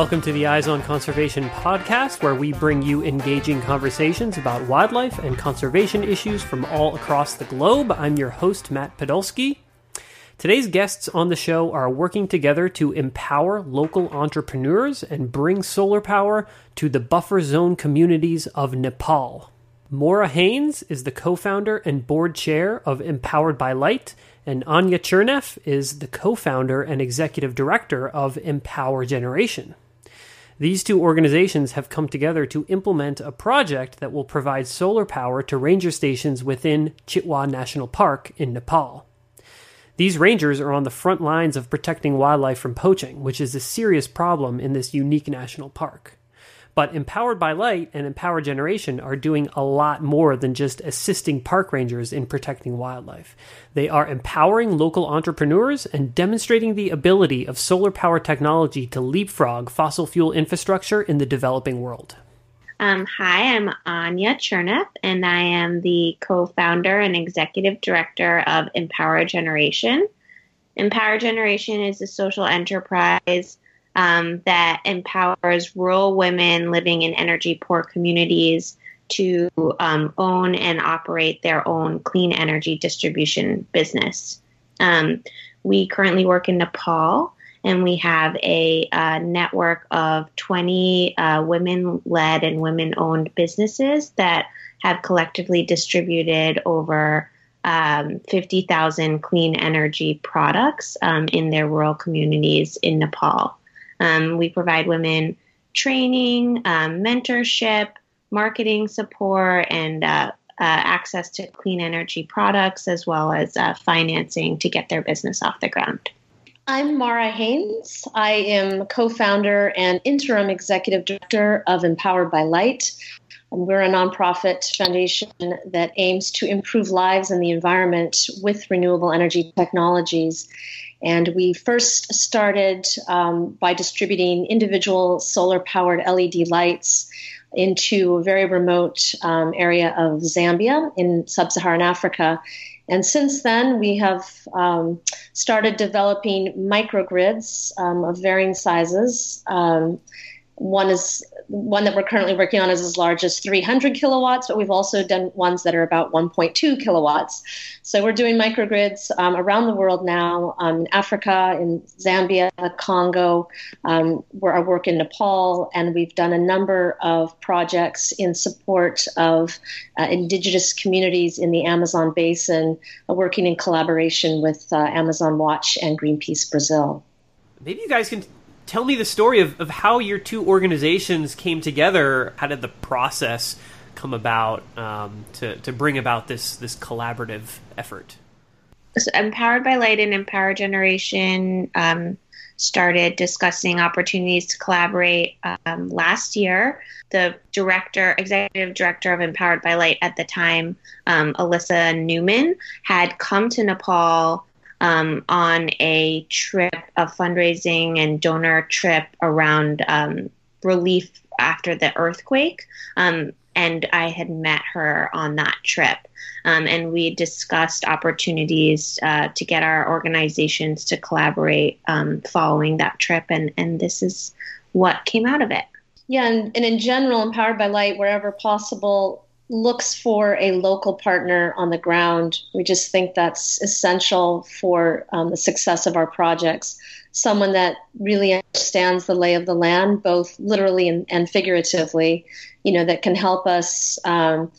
Welcome to the Eyes on Conservation podcast, where we bring you engaging conversations about wildlife and conservation issues from all across the globe. I'm your host, Matt Podolsky. Today's guests on the show are working together to empower local entrepreneurs and bring solar power to the buffer zone communities of Nepal. Moira Hanes is the co founder and board chair of Empowered by Light, and Anya Cherneff is the co founder and executive director of Empower Generation. These two organizations have come together to implement a project that will provide solar power to ranger stations within Chitwan National Park in Nepal. These rangers are on the front lines of protecting wildlife from poaching, which is a serious problem in this unique national park. But Empowered by Light and Empower Generation are doing a lot more than just assisting park rangers in protecting wildlife. They are empowering local entrepreneurs and demonstrating the ability of solar power technology to leapfrog fossil fuel infrastructure in the developing world. Um, hi, I'm Anya Cherneff, and I am the co founder and executive director of Empower Generation. Empower Generation is a social enterprise um, that empowers rural women living in energy poor communities to um, own and operate their own clean energy distribution business. Um, we currently work in Nepal and we have a network of 20 uh, women led and women owned businesses that have collectively distributed over um, 50,000 clean energy products um, in their rural communities in Nepal. Um, we provide women training, um, mentorship, marketing support, and uh, uh, access to clean energy products, as well as uh, financing to get their business off the ground. I'm Moira Hanes. I am co founder and interim executive director of Empowered by Light. We're a nonprofit foundation that aims to improve lives and the environment with renewable energy technologies. And we first started um, by distributing individual solar powered LED lights into a very remote um, area of Zambia in sub Saharan Africa. And since then, we have um, started developing microgrids um, of varying sizes. One is one that we're currently working on is as large as 300 kilowatts, but we've also done ones that are about 1.2 kilowatts. So we're doing microgrids um, around the world now um, in Africa, in Zambia, Congo, um, where I work in Nepal, and we've done a number of projects in support of uh, indigenous communities in the Amazon basin, uh, working in collaboration with uh, Amazon Watch and Greenpeace Brazil. Maybe you guys can tell me the story of, of how your two organizations came together. How did the process come about um, to, to bring about this, this collaborative effort? So Empowered by Light and Empower Generation um, started discussing opportunities to collaborate um, last year. The director, executive director of Empowered by Light at the time, um, Alyssa Newman, had come to Nepal um, on a trip, a fundraising and donor trip around um, relief after the earthquake. Um, and I had met her on that trip. Um, and we discussed opportunities uh, to get our organizations to collaborate um, following that trip. And, and this is what came out of it. Yeah, and, and in general, Empowered by Light, wherever possible, looks for a local partner on the ground. We just think that's essential for um, the success of our projects. Someone that really understands the lay of the land, both literally and, and figuratively, you know, that can help us um,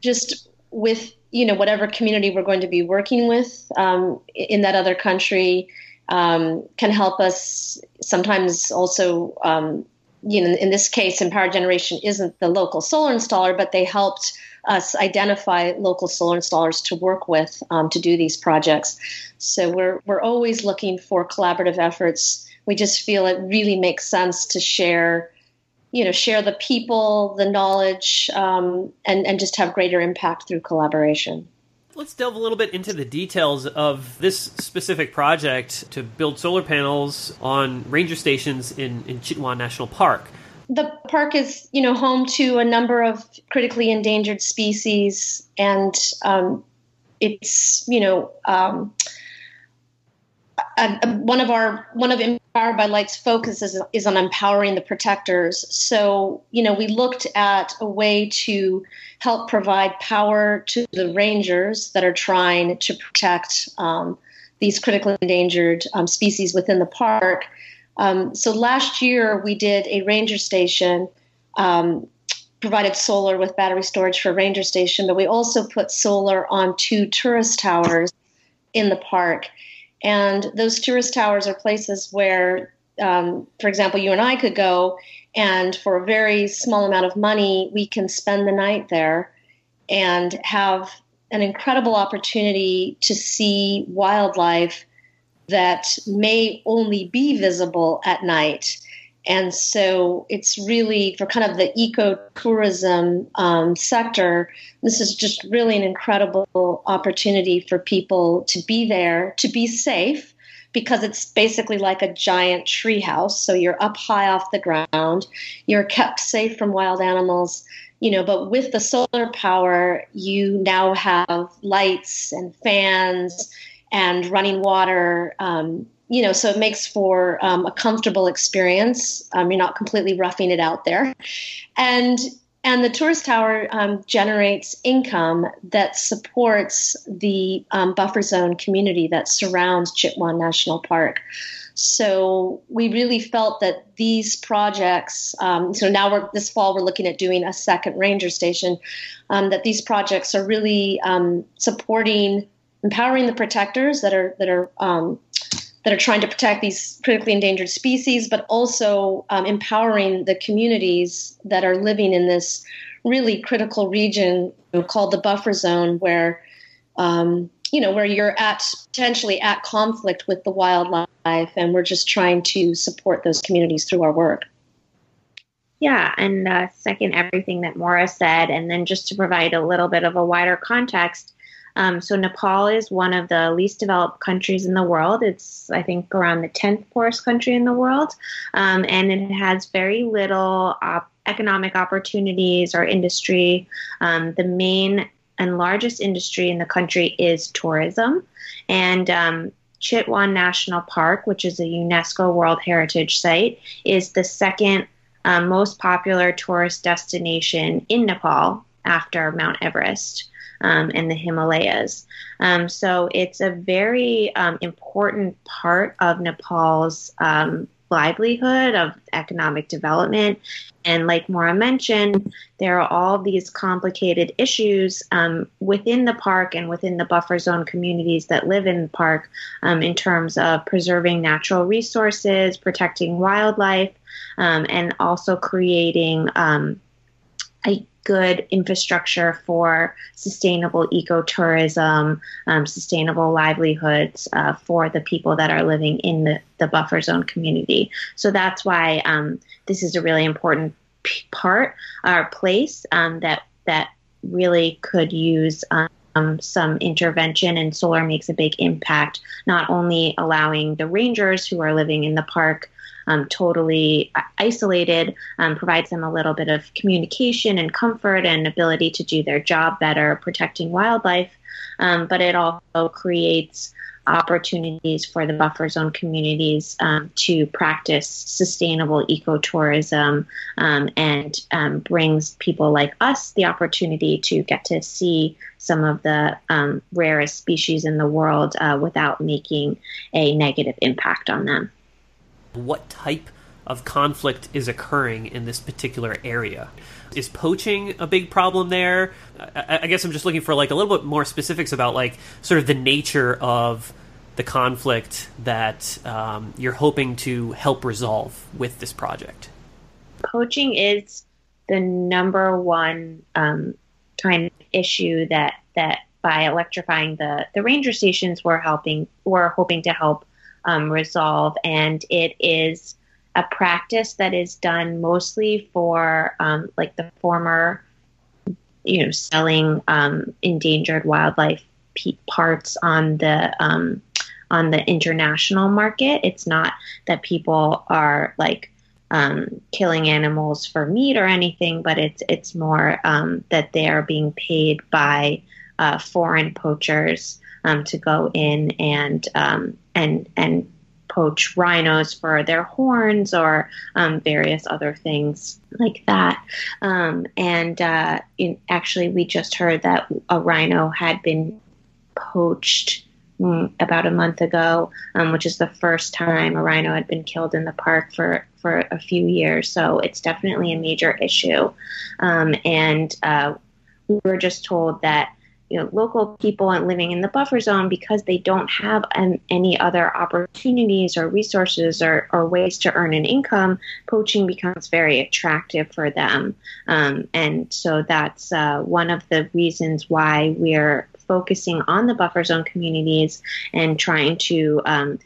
just with, you know, whatever community we're going to be working with um, in that other country. Um, can help us sometimes also um, you know, in this case, Empower Generation isn't the local solar installer, but they helped us identify local solar installers to work with um, to do these projects. So we're we're always looking for collaborative efforts. We just feel it really makes sense to share you know, share the people, the knowledge, um, and and just have greater impact through collaboration. Let's delve a little bit into the details of this specific project to build solar panels on ranger stations in, in Chitwan National Park. The park is, you know, home to a number of critically endangered species, and um, it's, you know, um, one of our one of Empowered by Light's focus is, is on empowering the protectors. So, you know, we looked at a way to help provide power to the rangers that are trying to protect um, these critically endangered um, species within the park. Um, so last year we did a ranger station, um, provided solar with battery storage for ranger station, but we also put solar on two tourist towers in the park. And those tourist towers are places where, um, for example, you and I could go, and for a very small amount of money, we can spend the night there and have an incredible opportunity to see wildlife that may only be visible at night. And so it's really for kind of the ecotourism um, sector, this is just really an incredible opportunity for people to be there, to be safe, because it's basically like a giant treehouse. So you're up high off the ground, you're kept safe from wild animals. You know, but with the solar power, you now have lights and fans and running water. Um, you know, so it makes for um, a comfortable experience. Um, you're not completely roughing it out there, and and the tourist tower um, generates income that supports the um, buffer zone community that surrounds Chitwan National Park. So we really felt that these projects. Um, so now we're this fall we're looking at doing a second ranger station. Um, that these projects are really supporting, empowering the protectors that are that are that are trying to protect these critically endangered species, but also um, empowering the communities that are living in this really critical region called the buffer zone, where um, you know where you're at potentially at conflict with the wildlife, and we're just trying to support those communities through our work. Yeah, and uh, second everything that Moira said, and then just to provide a little bit of a wider context um, so Nepal is one of the least developed countries in the world. It's I think around the tenth poorest country in the world, um, and it has very little op- economic opportunities or industry. Um, the main and largest industry in the country is tourism, and um, Chitwan National Park, which is a UNESCO World Heritage Site, is the second um, most popular tourist destination in Nepal after Mount Everest um, and the Himalayas. Um, so it's a very um, important part of Nepal's um, livelihood, of economic development. And like Moira mentioned, there are all these complicated issues um, within the park and within the buffer zone communities that live in the park um, in terms of preserving natural resources, protecting wildlife, um, and also creating um, good infrastructure for sustainable ecotourism, um, sustainable livelihoods uh, for the people that are living in the, the buffer zone community. So that's why um, this is a really important p- part or place um, that that really could use. Um, some intervention and solar makes a big impact, not only allowing the rangers who are living in the park um, totally isolated, um, provides them a little bit of communication and comfort and ability to do their job better protecting wildlife. Um, but it also creates opportunities for the buffer zone communities um, to practice sustainable ecotourism um, and um, brings people like us the opportunity to get to see some of the um, rarest species in the world uh, without making a negative impact on them what type of conflict is occurring in this particular area. Is poaching a big problem there? I, I, guess I'm just looking for like a little bit more specifics about like sort of the nature of the conflict that um, you're hoping to help resolve with this project. Poaching is the number one um, kind of issue that that by electrifying the the ranger stations we're helping we're hoping to help um, resolve, and it is a practice that is done mostly for um, like the former, you know, selling um, endangered wildlife parts on the um, on the international market. It's not that people are like um, killing animals for meat or anything, but it's it's more um, that they are being paid by uh, foreign poachers um, to go in and um, and and poach rhinos for their horns or um, various other things like that. Um, and uh, in, actually, we just heard that a rhino had been poached mm, about a month ago, um, which is the first time a rhino had been killed in the park for for a few years. So it's definitely a major issue. Um, and uh, we were just told that you know local people and living in the buffer zone because they don't have an, any other opportunities or resources or, or, ways to earn an income poaching becomes very attractive for them. Um, and so that's uh, one of the reasons why we're focusing on the buffer zone communities and trying to um,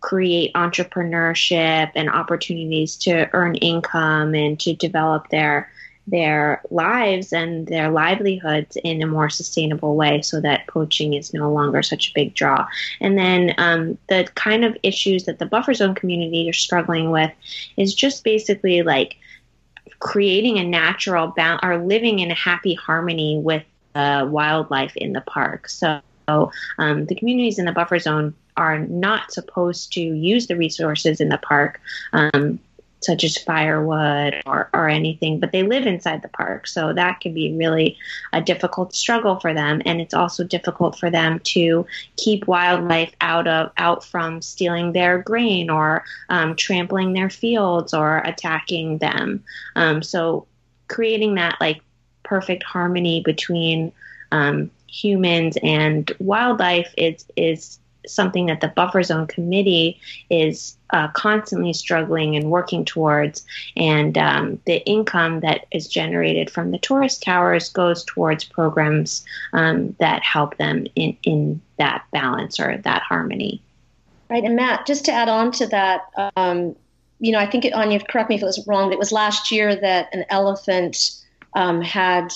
create entrepreneurship and opportunities to earn income and to develop their their lives and their livelihoods in a more sustainable way so that poaching is no longer such a big draw. And then um, the kind of issues that the buffer zone community are struggling with is just basically like creating a natural balance or living in a happy harmony with uh, wildlife in the park. So um, the communities in the buffer zone are not supposed to use the resources in the park, um, such as firewood or, or anything, but they live inside the park. So that can be really a difficult struggle for them. And it's also difficult for them to keep wildlife out of out from stealing their grain or um, trampling their fields or attacking them. Um, so creating that like perfect harmony between um, humans and wildlife is is something that the buffer zone committee is uh, constantly struggling and working towards. And um, the income that is generated from the tourist towers goes towards programs um, that help them in, in that balance or that harmony. Right. And Matt, just to add on to that, um, you know, I think, it, Anya, correct me if it was wrong, it was last year that an elephant um, had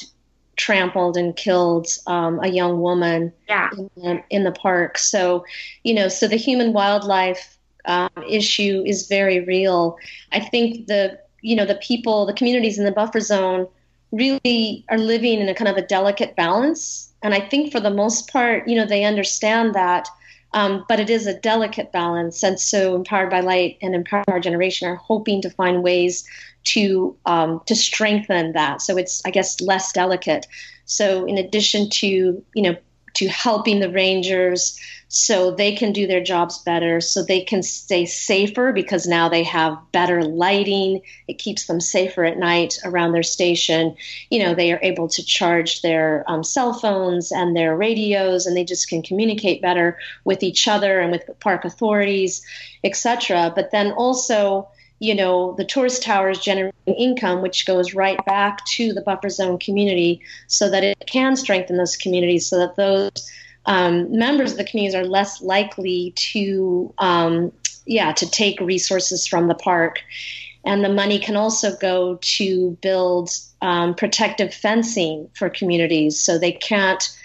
trampled and killed um, a young woman yeah. in, in, the park. So, you know, so the human wildlife um, issue is very real. I think the you know the people, the communities in the buffer zone really are living in a kind of a delicate balance, and I think for the most part, you know, they understand that. Um, but it is a delicate balance, and so Empowered by Light and Empowered Generation are hoping to find ways to um, to strengthen that. So it's I guess less delicate. So in addition to you know to helping the rangers so they can do their jobs better, so they can stay safer because now they have better lighting. It keeps them safer at night around their station. You know, they are able to charge their um, cell phones and their radios, and they just can communicate better with each other and with park authorities, etc. But then also, you know, the tourist towers generating income, which goes right back to the buffer zone community so that it can strengthen those communities so that those um, members of the communities are less likely to, um, yeah, to take resources from the park. And the money can also go to build um, protective fencing for communities so they can't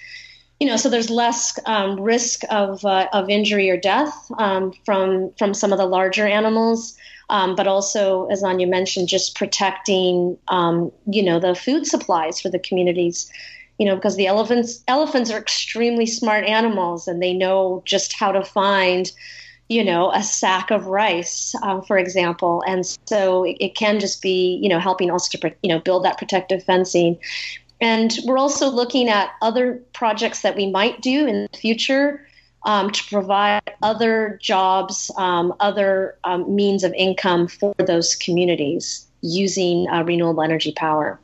you know, so there's less um, risk of uh, of injury or death um, from from some of the larger animals um, but also, as Anya mentioned, just protecting, um, you know, the food supplies for the communities. You know, because the elephants elephants are extremely smart animals, and they know just how to find, you know, a sack of rice, um, for example. And so it, it, can just be, you know, helping us to, you know, build that protective fencing. And we're also looking at other projects that we might do in the future um, to provide other jobs, um, other um, means of income for those communities using uh, renewable energy power.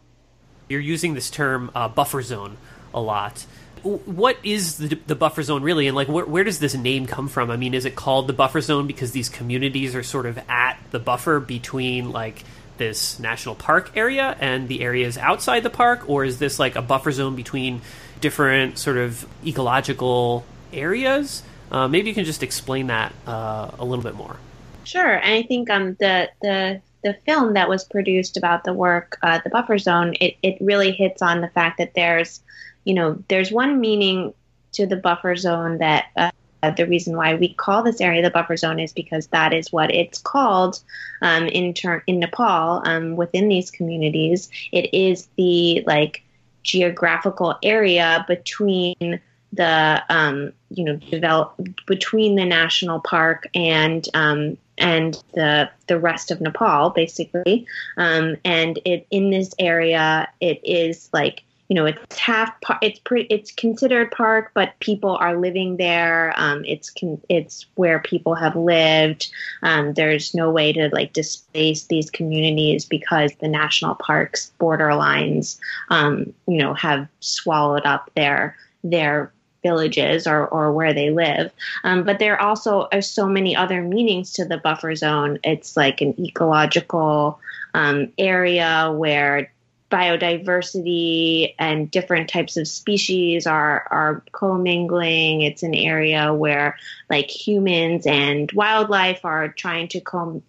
You're using this term uh, buffer zone a lot. What is the, the buffer zone really, and like where, where does this name come from? I mean, is it called the buffer zone because these communities are sort of at the buffer between like this national park area and the areas outside the park, or is this like a buffer zone between different sort of ecological areas. Uh, maybe you can just explain that uh, a little bit more. Sure, and I think um, the the the film that was produced about the work, uh, the buffer zone, it, it really hits on the fact that there's, you know, there's one meaning to the buffer zone that uh, the reason why we call this area the buffer zone is because that is what it's called um, in turn in Nepal um, within these communities. It is the like geographical area between the um, you know develop between the national park and um, and the the rest of Nepal basically. Um, and it in this area it is like you know it's half it's pretty it's considered park but people are living there. Um, it's con- it's where people have lived. Um, there's no way to like displace these communities because the national parks borderlines, um, you know have swallowed up their their villages or, or where they live. Um, but there also are so many other meanings to the buffer zone. It's like an ecological um, area where biodiversity and different types of species are are commingling. It's an area where like humans and wildlife are trying to co-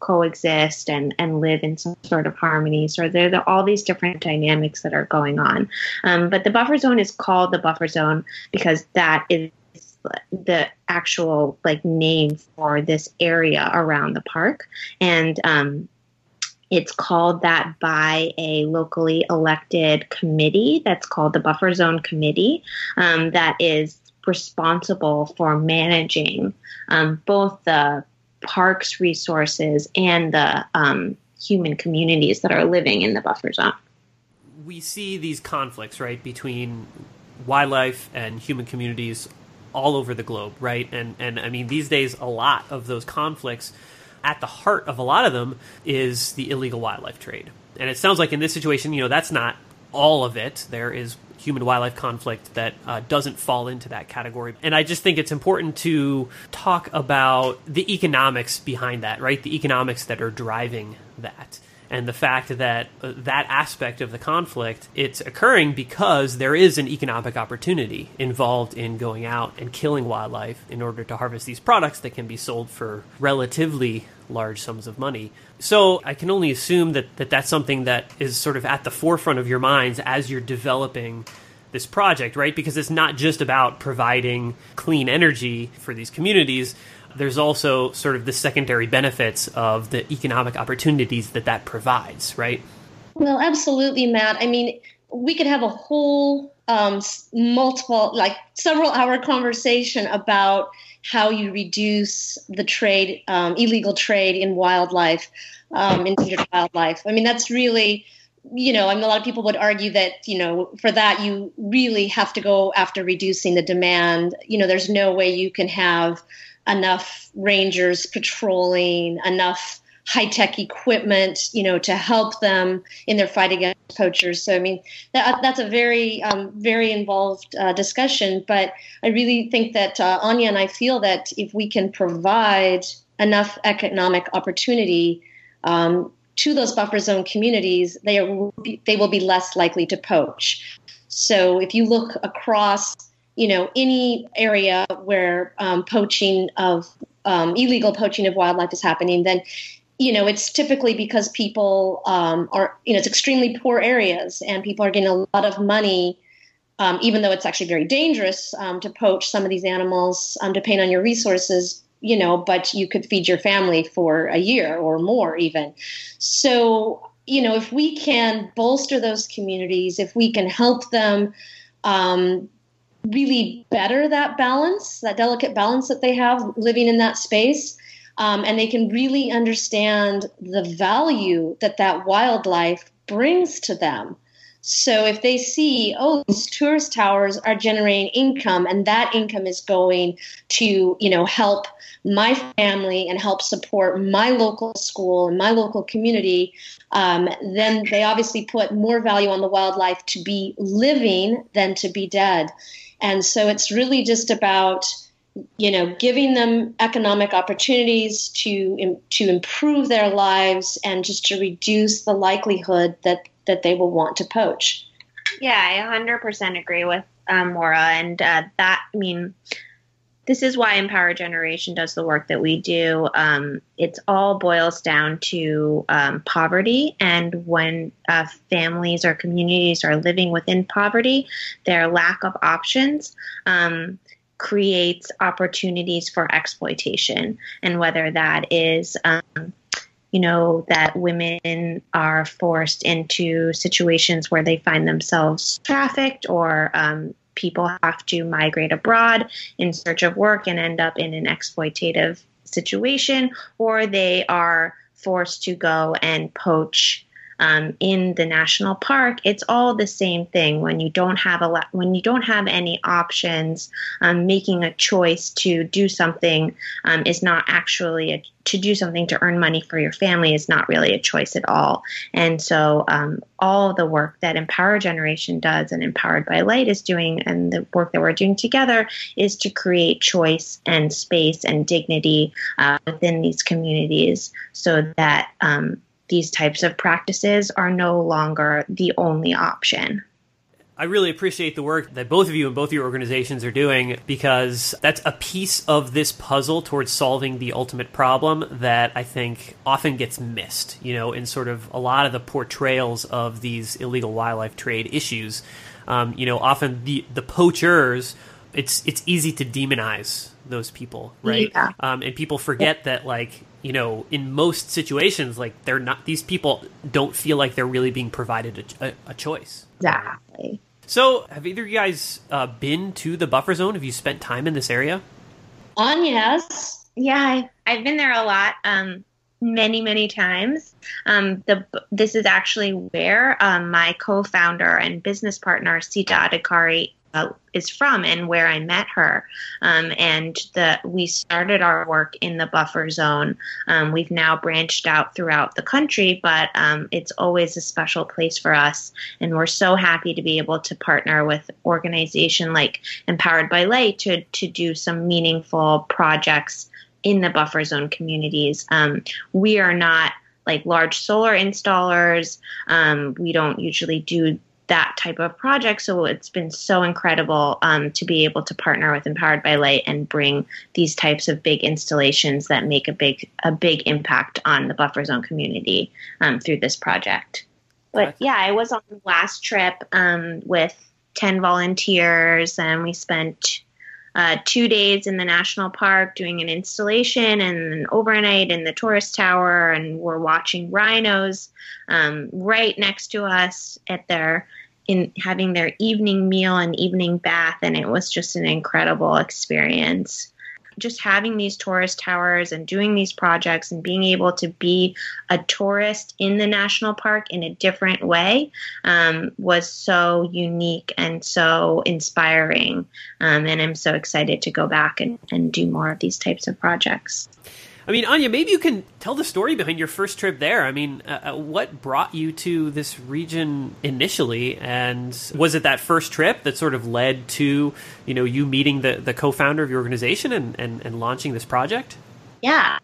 coexist and and live in some sort of harmony. So there are all these different dynamics that are going on. Um, but the buffer zone is called the buffer zone because that is the actual like name for this area around the park and um, it's called that by a locally elected committee that's called the Buffer Zone Committee um, that is responsible for managing um, both the parks resources and the um, human communities that are living in the buffer zone. We see these conflicts, right, between wildlife and human communities all over the globe, right? And and I mean these days a lot of those conflicts at the heart of a lot of them is the illegal wildlife trade. And it sounds like in this situation, you know, that's not all of it. There is human wildlife conflict that uh, doesn't fall into that category. And I just think it's important to talk about the economics behind that, right? The economics that are driving that and the fact that uh, that aspect of the conflict it's occurring because there is an economic opportunity involved in going out and killing wildlife in order to harvest these products that can be sold for relatively large sums of money. So I can only assume that, that that's something that is sort of at the forefront of your minds as you're developing this project, right? Because it's not just about providing clean energy for these communities, there's also sort of the secondary benefits of the economic opportunities that that provides, right? Well, absolutely, Matt. I mean, we could have a whole um, multiple, like several hour conversation about how you reduce the trade, um, illegal trade in wildlife, um, endangered wildlife. I mean, that's really, you know, I mean, a lot of people would argue that, you know, for that you really have to go after reducing the demand. You know, there's no way you can have enough rangers patrolling, enough high tech equipment, you know, to help them in their fight against poachers. So, I mean, that, that's a very, um, very involved uh, discussion. But I really think that uh, Anya and I feel that if we can provide enough economic opportunity um, to those buffer zone communities, they are they will be less likely to poach. So, if you look across you know any area where um, poaching of um, illegal poaching of wildlife is happening, then you know it's typically because people um, are you know it's extremely poor areas and people are getting a lot of money. Um, even though it's actually very dangerous um, to poach some of these animals, um, depending on your resources, you know, but you could feed your family for a year or more, even. So, you know, if we can bolster those communities, if we can help them um, really better that balance, that delicate balance that they have living in that space. Um, and they can really understand the value that that wildlife brings to them. So if they see, oh, these tourist towers are generating income, and that income is going to, you know, help my family and help support my local school and my local community, um, then they obviously put more value on the wildlife to be living than to be dead. And so it's really just about you know giving them economic opportunities to to improve their lives and just to reduce the likelihood that that they will want to poach. Yeah, I 100% agree with um, Moira, and uh, that I mean this is why Empower Generation does the work that we do. Um, it's all boils down to um, poverty, and when uh, families or communities are living within poverty, their lack of options um, creates opportunities for exploitation, and whether that is um, you know, that women are forced into situations where they find themselves trafficked or um, people have to migrate abroad in search of work and end up in an exploitative situation, or they are forced to go and poach um, in the national park, it's all the same thing. When you don't have a when you don't have any options, um, making a choice to do something um, is not actually a, to do something to earn money for your family is not really a choice at all. And so, um, all the work that Empower Generation does and Empowered by Light is doing, and the work that we're doing together, is to create choice and space and dignity uh, within these communities so that um, these types of practices are no longer the only option. I really appreciate the work that both of you and both your organizations are doing because that's a piece of this puzzle towards solving the ultimate problem that I think often gets missed, you know, in sort of a lot of the portrayals of these illegal wildlife trade issues. Um, you know, often the the poachers, it's it's easy to demonize those people, right? Yeah. Um, and people forget that like you know, in most situations, like they're not, these people don't feel like they're really being provided a, a, a choice. Exactly. So, have either of you guys uh, been to the buffer zone? Have you spent time in this area? On yes. Yeah, I've been there a lot. Um, many many times um, the this is actually where um, my co-founder and business partner sita adhikari uh, is from and where I met her. Um, and the we started our work in the buffer zone. Um, we've now branched out throughout the country, but um, it's always a special place for us. And we're so happy to be able to partner with organization like Empowered by Light to to do some meaningful projects in the buffer zone communities. Um, we are not like large solar installers. Um, we don't usually do that type of project. So it's been so incredible um, to be able to partner with Empowered by Light and bring these types of big installations that make a big a big impact on the buffer zone community um, through this project. But yeah, I was on the last trip um, with ten volunteers, and we spent. Uh, two days in the national park doing an installation and an overnight in the tourist tower and we're watching rhinos um, right next to us at their in having their evening meal and evening bath, and it was just an incredible experience. Just having these tourist towers and doing these projects and being able to be a tourist in the national park in a different way um, was so unique and so inspiring. Um, and I'm so excited to go back and, and do more of these types of projects. I mean, Anya, maybe you can tell the story behind your first trip there. I mean, uh, uh, what brought you to this region initially, and was it that first trip that sort of led to you know you meeting the the co-founder of your organization and and, and launching this project? Yeah.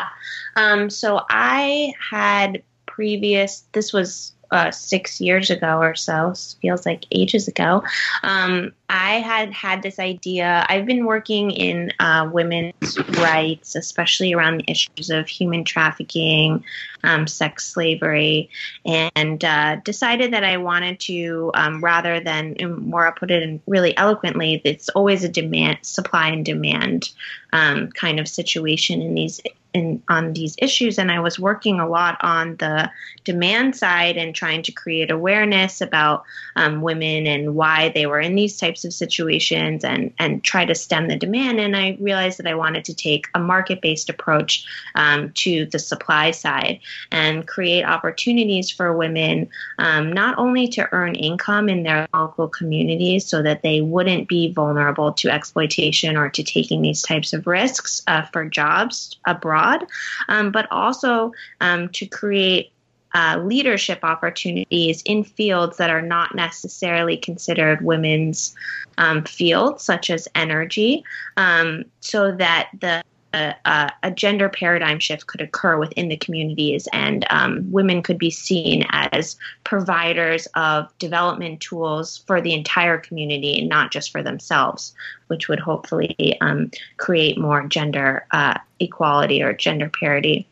Um, so I had previous. This was uh, six years ago or so, feels like ages ago, um, I had had this idea. I've been working in uh, women's rights, especially around the issues of human trafficking, um, sex slavery, and uh, decided that I wanted to, um, rather than, Moira put it in really eloquently, it's always a demand, supply and demand um, kind of situation in these in, on these issues and I was working a lot on the demand side and trying to create awareness about um, women and why they were in these types of situations and and try to stem the demand. And I realized that I wanted to take a market-based approach um, to the supply side and create opportunities for women um, not only to earn income in their local communities so that they wouldn't be vulnerable to exploitation or to taking these types of risks uh, for jobs abroad abroad, um, but also um, to create uh, leadership opportunities in fields that are not necessarily considered women's um, fields, such as energy, um, so that the a, a, gender paradigm shift could occur within the communities, and um, women could be seen as providers of development tools for the entire community, and not just for themselves, which would hopefully um, create more gender uh, equality or gender parity.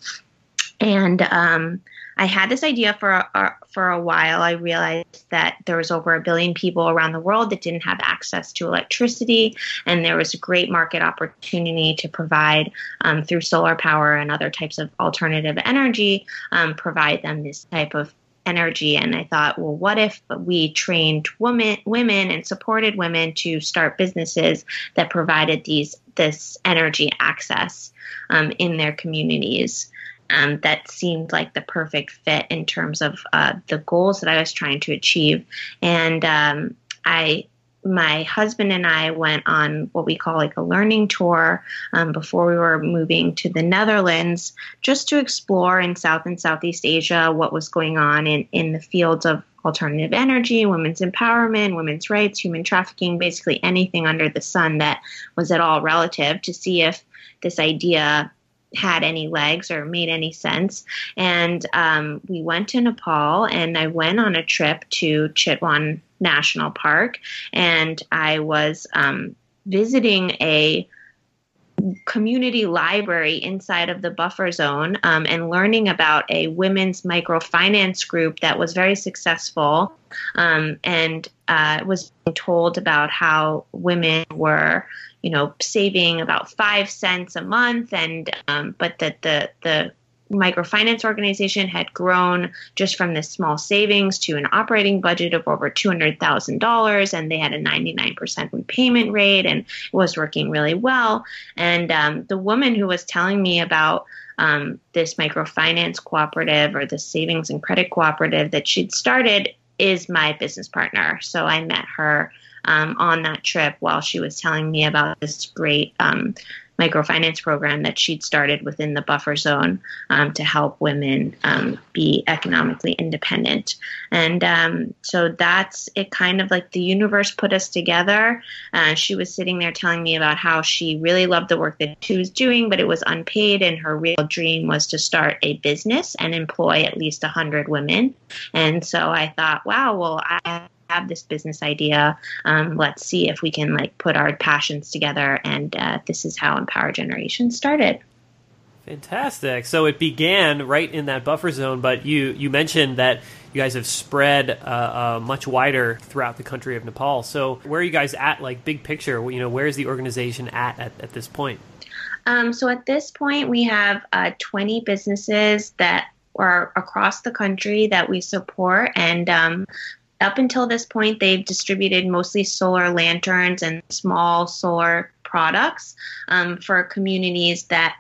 And um, I had this idea for a, for a while. I realized that there was over a billion people around the world that didn't have access to electricity, and there was a great market opportunity to provide um, through solar power and other types of alternative energy, um, provide them this type of energy and i thought well what if we trained women women and supported women to start businesses that provided these this energy access um, in their communities um, that seemed like the perfect fit in terms of uh, the goals that I was trying to achieve. And um, I, my husband and I went on what we call like a learning tour um, before we were moving to the Netherlands, just to explore in South and Southeast Asia what was going on in, in the fields of alternative energy, women's empowerment, women's rights, human trafficking, basically anything under the sun that was at all relative to see if this idea had any legs or made any sense. And um, we went to Nepal, and I went on a trip to Chitwan National Park, and I was um, visiting a community library inside of the buffer zone um, and learning about a women's microfinance group that was very successful um, and uh, was told about how women were you know, saving about five cents a month, and um, but that the the microfinance organization had grown just from this small savings to an operating budget of over $200,000 and they had a 99% repayment rate and it was working really well. And um, the woman who was telling me about um, this microfinance cooperative or the savings and credit cooperative that she'd started is my business partner. So I met her um, on that trip while she was telling me about this great um, microfinance program that she'd started within the buffer zone um, to help women um, be economically independent. And um, so that's it kind of like the universe put us together. Uh, she was sitting there telling me about how she really loved the work that she was doing, but it was unpaid, and her real dream was to start a business and employ at least 100 women. And so I thought, wow, well, I have this business idea. Um, let's see if we can like put our passions together. And uh, this is how Empower Generation started. Fantastic. So it began right in that buffer zone, but you you mentioned that you guys have spread uh, uh, much wider throughout the country of Nepal. So where are you guys at, like big picture? You know, where is the organization at at, at this point? Um, so at this point, we have uh, 20 businesses that are across the country that we support, and um, up until this point, they've distributed mostly solar lanterns and small solar products um, for communities that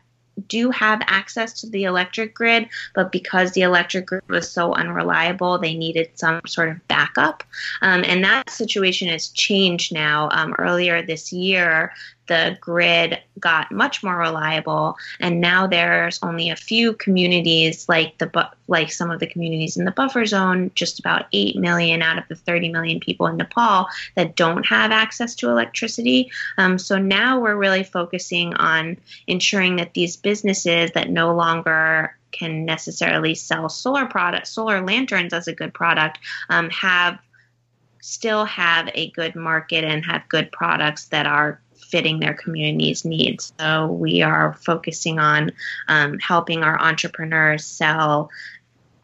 do have access to the electric grid, but because the electric grid was so unreliable, they needed some sort of backup. Um, and that situation has changed now. Um, earlier this year, the grid got much more reliable, and now there's only a few communities like the like some of the communities in the buffer zone, just about eight million out of the 30 million people in Nepal that don't have access to electricity. Um, so now we're really focusing on ensuring that these businesses that no longer can necessarily sell solar products, solar lanterns as a good product, um, have still have a good market and have good products that are fitting their community's needs. So we are focusing on um, helping our entrepreneurs sell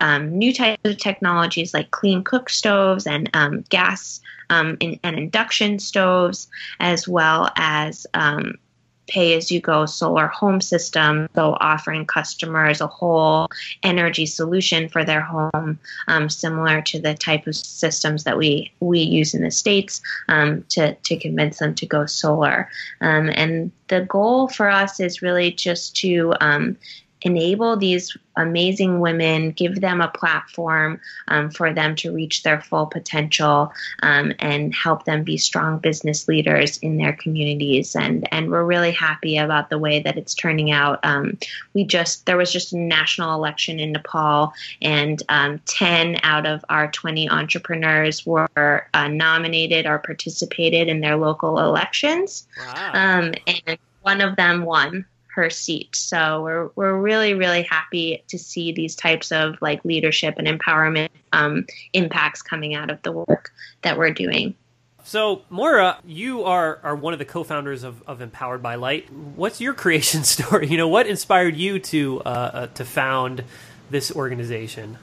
um, new types of technologies like clean cook stoves and um, gas um, in, and induction stoves, as well as um, pay as you go solar home system, so offering customers a whole energy solution for their home, um, similar to the type of systems that we we use in the states um, to to convince them to go solar. Um, and the goal for us is really just to um, enable these amazing women, give them a platform um, for them to reach their full potential um, and help them be strong business leaders in their communities. And, and we're really happy about the way that it's turning out. Um, we just, there was just a national election in Nepal, and um, 10 out of our 20 entrepreneurs were uh, nominated or participated in their local elections. Wow. Um, and one of them won her seat. So we're we're really really happy to see these types of like leadership and empowerment um, impacts coming out of the work that we're doing. So, Moira, you are, are one of the co-founders of, of Empowered by Light. What's your creation story? You know, what inspired you to uh, uh, to found this organization?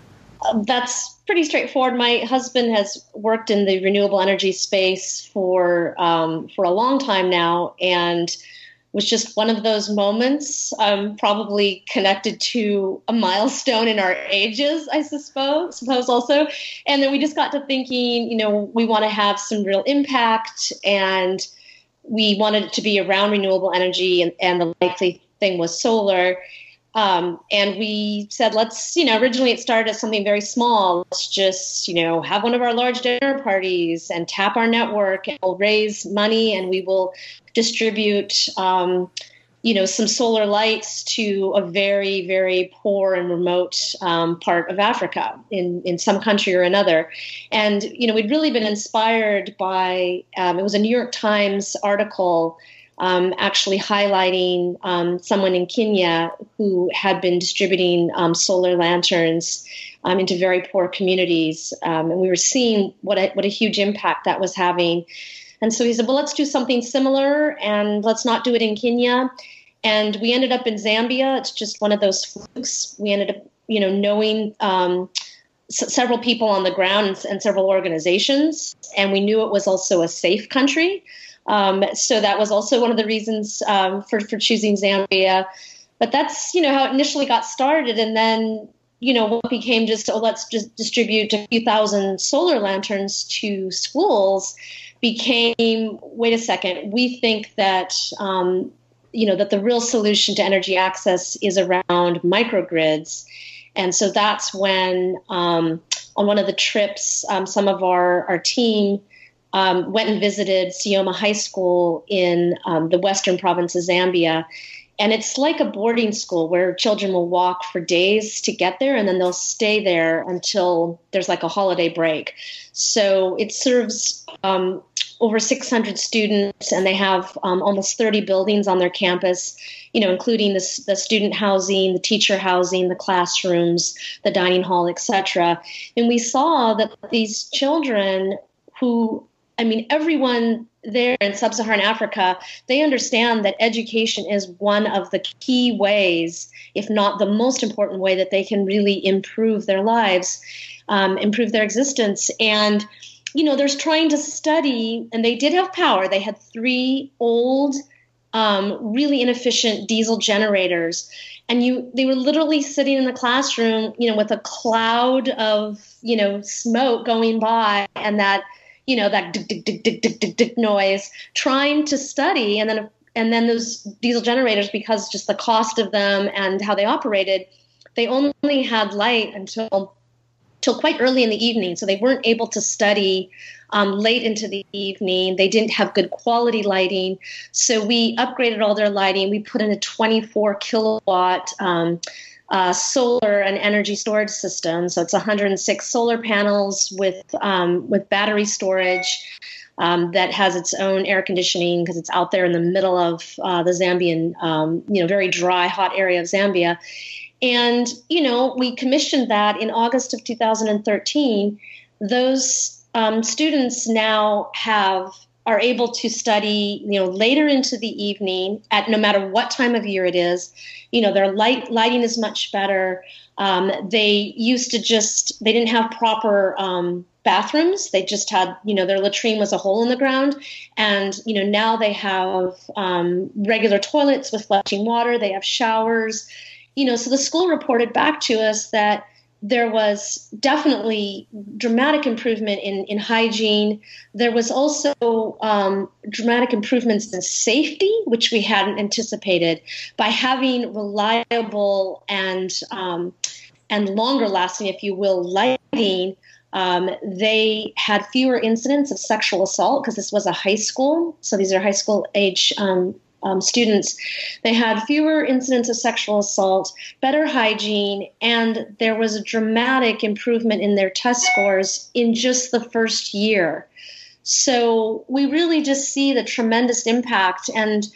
Um, that's pretty straightforward. My husband has worked in the renewable energy space for um, for a long time now, and was just one of those moments, um, probably connected to a milestone in our ages, I suppose, suppose also. And then we just got to thinking, you know, we want to have some real impact and we wanted it to be around renewable energy and, and the likely thing was solar. Um, and we said, let's, you know, originally it started as something very small. Let's just, you know, have one of our large dinner parties and tap our network and we'll raise money and we will distribute, um, you know, some solar lights to a very, very poor and remote um, part of Africa in, in some country or another. And, you know, we'd really been inspired by, um, it was a New York Times article um, actually highlighting um, someone in Kenya who had been distributing um, solar lanterns um, into very poor communities, um, and we were seeing what a, what a huge impact that was having. And so he said, "Well, let's do something similar, and let's not do it in Kenya." And we ended up in Zambia. It's just one of those flukes. We ended up, you know, knowing um, several people on the ground and, and several organizations, and we knew it was also a safe country. Um, so that was also one of the reasons um, for, for choosing Zambia. But that's, you know, how it initially got started. And then, you know, what became just, oh, let's just distribute a few thousand solar lanterns to schools became, wait a second, we think that, um, you know, that the real solution to energy access is around microgrids. And so that's when, um, on one of the trips, um, some of our, our team um, went and visited Sioma High School in um, the western province of Zambia. And it's like a boarding school where children will walk for days to get there and then they'll stay there until there's like a holiday break. So it serves um, over 600 students and they have um, almost 30 buildings on their campus, you know, including the, the student housing, the teacher housing, the classrooms, the dining hall, etc. And we saw that these children who I mean, everyone there in sub Saharan Africa, they understand that education is one of the key ways, if not the most important way, that they can really improve their lives, um, improve their existence. And, you know, they're trying to study, and they did have power. They had three old, um, really inefficient diesel generators. And you, they were literally sitting in the classroom, you know, with a cloud of, you know, smoke going by, and that you know that dick, dick, dick, dick, dick, dick, dick noise, trying to study, and then and then those diesel generators, because just the cost of them and how they operated, they only had light until till quite early in the evening, so they weren't able to study um, late into the evening. They didn't have good quality lighting, so we upgraded all their lighting. We put in a 24 kilowatt. Um, uh, solar and energy storage system. So it's 106 solar panels with um, with battery storage um, that has its own air conditioning because it's out there in the middle of uh, the Zambian, um, you know, very dry, hot area of Zambia. And you know, we commissioned that in August of 2013. Those um, students now have are able to study, you know, later into the evening at no matter what time of year it is. You know, their light lighting is much better. Um, they used to just they didn't have proper um, bathrooms. They just had, you know, their latrine was a hole in the ground, and you know now they have um, regular toilets with flushing water. They have showers. You know, so the school reported back to us that there was definitely dramatic improvement in, in hygiene. There was also um, dramatic improvements in safety, which we hadn't anticipated, by having reliable and um, and longer lasting, if you will, lighting. Um, they had fewer incidents of sexual assault because this was a high school. So these are high school age um, um, students, they had fewer incidents of sexual assault, better hygiene, and there was a dramatic improvement in their test scores in just the first year. So we really just see the tremendous impact. And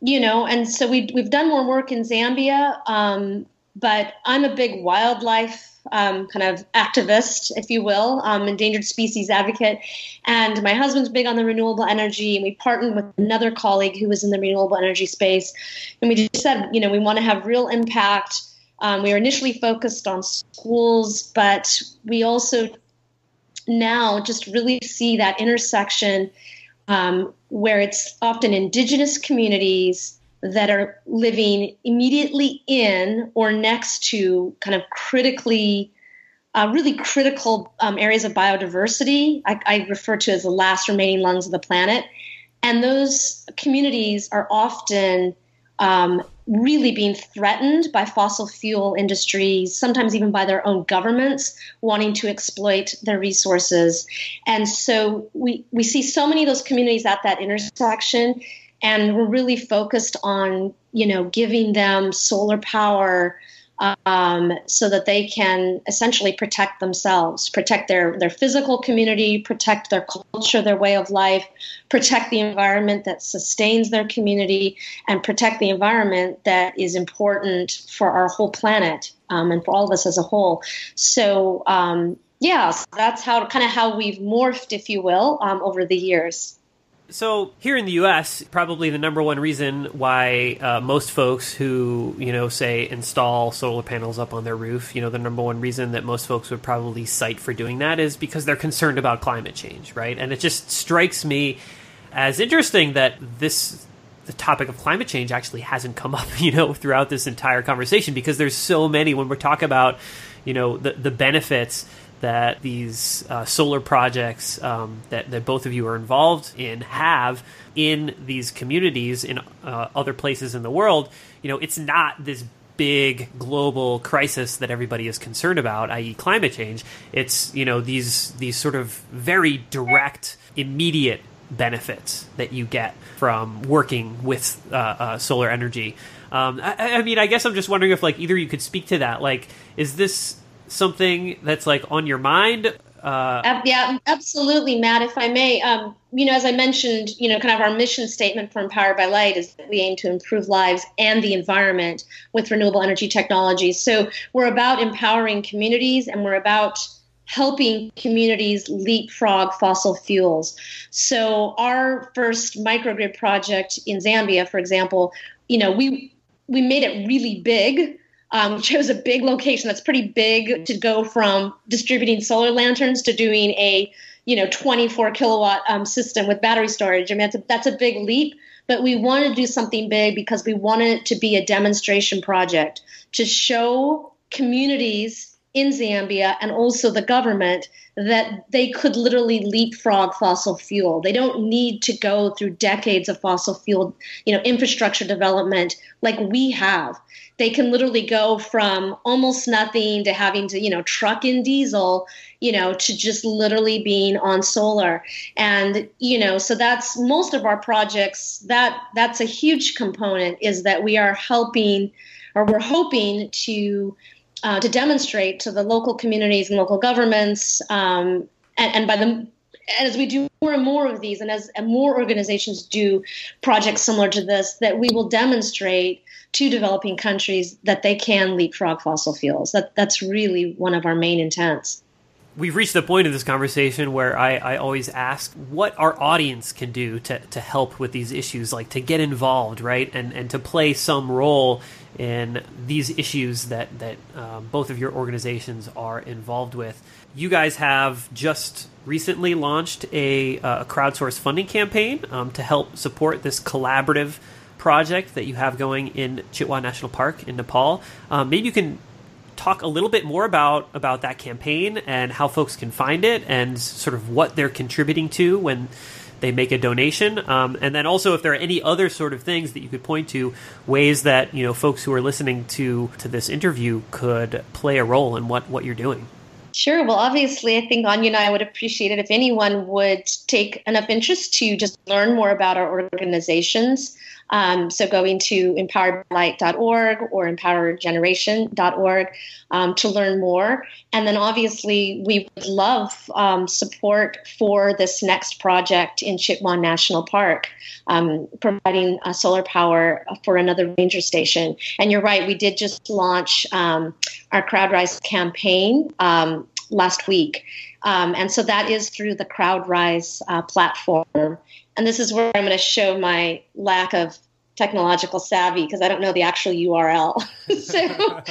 you know, and so we we've done more work in Zambia, um, but I'm a big wildlife um, kind of activist, if you will, um, endangered species advocate. And my husband's big on the renewable energy, and we partnered with another colleague who was in the renewable energy space. And we just said, you know, we want to have real impact. Um, we were initially focused on schools, but we also now just really see that intersection um, where it's often indigenous communities that are living immediately in or next to kind of critically, uh, really critical um, areas of biodiversity. I, I refer to as the last remaining lungs of the planet. And those communities are often um, really being threatened by fossil fuel industries, sometimes even by their own governments wanting to exploit their resources. And so we, we see so many of those communities at that intersection and we're really focused on you know giving them solar power um, so that they can essentially protect themselves, protect their, their physical community, protect their culture, their way of life, protect the environment that sustains their community, and protect the environment that is important for our whole planet um, and for all of us as a whole. So, um, yeah, so that's how kind of how we've morphed, if you will, um, over the years. So here in the U.S., probably the number one reason why uh, most folks who you know say install solar panels up on their roof, you know, the number one reason that most folks would probably cite for doing that is because they're concerned about climate change, right? And it just strikes me as interesting that this the topic of climate change actually hasn't come up, you know, throughout this entire conversation because there's so many when we're talking about, you know, the the benefits that these uh, solar projects um, that, that both of you are involved in have in these communities in uh, other places in the world, you know, it's not this big global crisis that everybody is concerned about, i.e., climate change. It's you know these these sort of very direct, immediate benefits that you get from working with uh, uh, solar energy. Um, I, I, mean, I guess I'm just wondering if like either you could speak to that. Like, is this something that's like on your mind? Uh, yeah, absolutely, Matt. If I may, um, you know, as I mentioned, you know, kind of our mission statement for Empowered by Light is that we aim to improve lives and the environment with renewable energy technologies. So we're about empowering communities, and we're about helping communities leapfrog fossil fuels. So our first microgrid project in Zambia, for example, you know, we we made it really big um, chose a big location that's pretty big to go from distributing solar lanterns to doing a you know 24 kilowatt um, system with battery storage. I mean, that's a, that's a big leap, but we wanted to do something big because we wanted it to be a demonstration project to show communities in Zambia and also the government that they could literally leapfrog fossil fuel. They don't need to go through decades of fossil fuel, you know, infrastructure development like we have they can literally go from almost nothing to having to you know truck in diesel you know to just literally being on solar and you know so that's most of our projects that that's a huge component is that we are helping or we're hoping to uh, to demonstrate to the local communities and local governments um, and, and by the as we do more and more of these and as and more organizations do projects similar to this that we will demonstrate to developing countries that they can leapfrog fossil fuels. That that's really one of our main intents. We've reached the point of this conversation where I, I always ask what our audience can do to, to help with these issues, like to get involved, right? And and to play some role in these issues that, that um, both of your organizations are involved with. You guys have just recently launched a, uh, a crowdsourced funding campaign um, to help support this collaborative project that you have going in Chitwan National Park in Nepal. Um, maybe you can talk a little bit more about about that campaign and how folks can find it and sort of what they're contributing to when they make a donation um, and then also if there are any other sort of things that you could point to ways that you know folks who are listening to to this interview could play a role in what what you're doing Sure. Well, obviously, I think Anya and I would appreciate it if anyone would take enough interest to just learn more about our organizations. Um, so going to empoweredlight.org or empowergeneration.org um, to learn more. And then obviously, we would love um, support for this next project in Chitwan National Park, um, providing uh, solar power for another ranger station. And you're right, we did just launch um, our CrowdRise campaign um, last week. Um, and so that is through the CrowdRise uh, platform. And this is where I'm going to show my lack of technological savvy because I don't know the actual URL. so,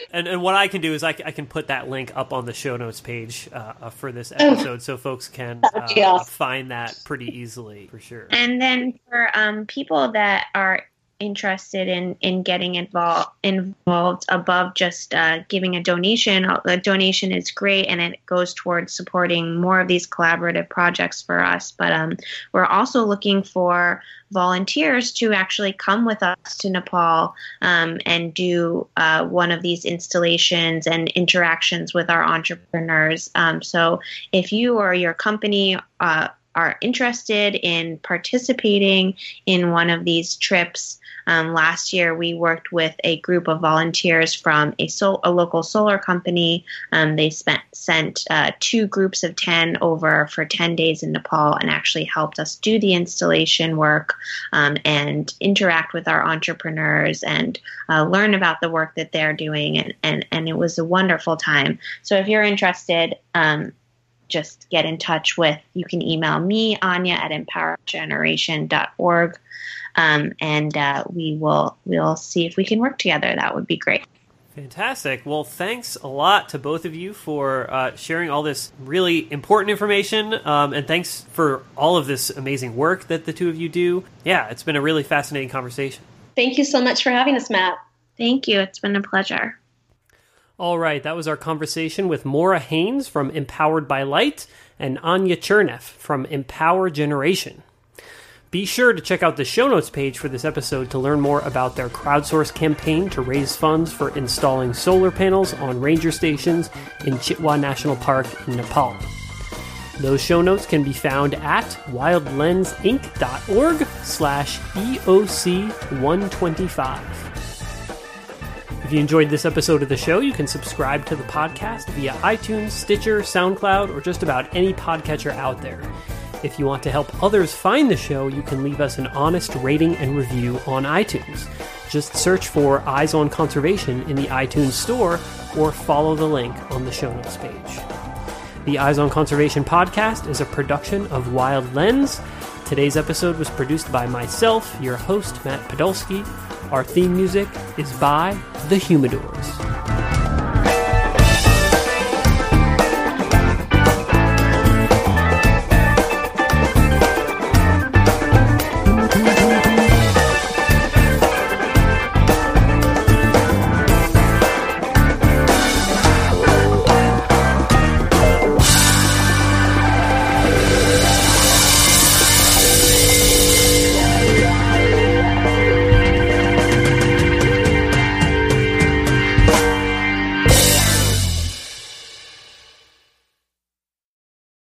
and and what I can do is I, I can put that link up on the show notes page uh, for this oh. episode, so folks can uh, awesome. find that pretty easily for sure. And then for um, people that are interested in in getting involved involved above just uh, giving a donation. A donation is great and it goes towards supporting more of these collaborative projects for us. But um, we're also looking for volunteers to actually come with us to nepal um, and do uh, one of these installations and interactions with our entrepreneurs. Um, so if you or your company uh, are interested in participating in one of these trips, um, last year we worked with a group of volunteers from a, sol- a local solar company. Um, they spent sent uh, two groups of ten over for ten days in Nepal and actually helped us do the installation work um, and interact with our entrepreneurs and uh, learn about the work that they're doing. And, and and it was a wonderful time. So if you're interested um, just get in touch with, you can email me, Anya, at empowergeneration.org, um, and uh, we will we'll see if we can work together. That would be great. Fantastic. Well, thanks a lot to both of you for uh, sharing all this really important information. Um, and thanks for all of this amazing work that the two of you do. Yeah, it's been a really fascinating conversation. Thank you so much for having us, Matt. Thank you. It's been a pleasure. All right, that was our conversation with Moira Hanes from Empowered by Light and Anya Cherneff from Empower Generation. Be sure to check out the show notes page for this episode to learn more about their crowdsource campaign to raise funds for installing solar panels on ranger stations in Chitwan National Park in Nepal. Those show notes can be found at wildlensinc.org slash EOC 125. If you enjoyed this episode of the show, you can subscribe to the podcast via iTunes, Stitcher, SoundCloud, or just about any podcatcher out there. If you want to help others find the show, you can leave us an honest rating and review on iTunes. Just search for Eyes on Conservation in the iTunes Store or follow the link on the show notes page. The Eyes on Conservation podcast is a production of Wild Lens. Today's episode was produced by myself, your host, Matt Podolsky. Our theme music is by The Humidors.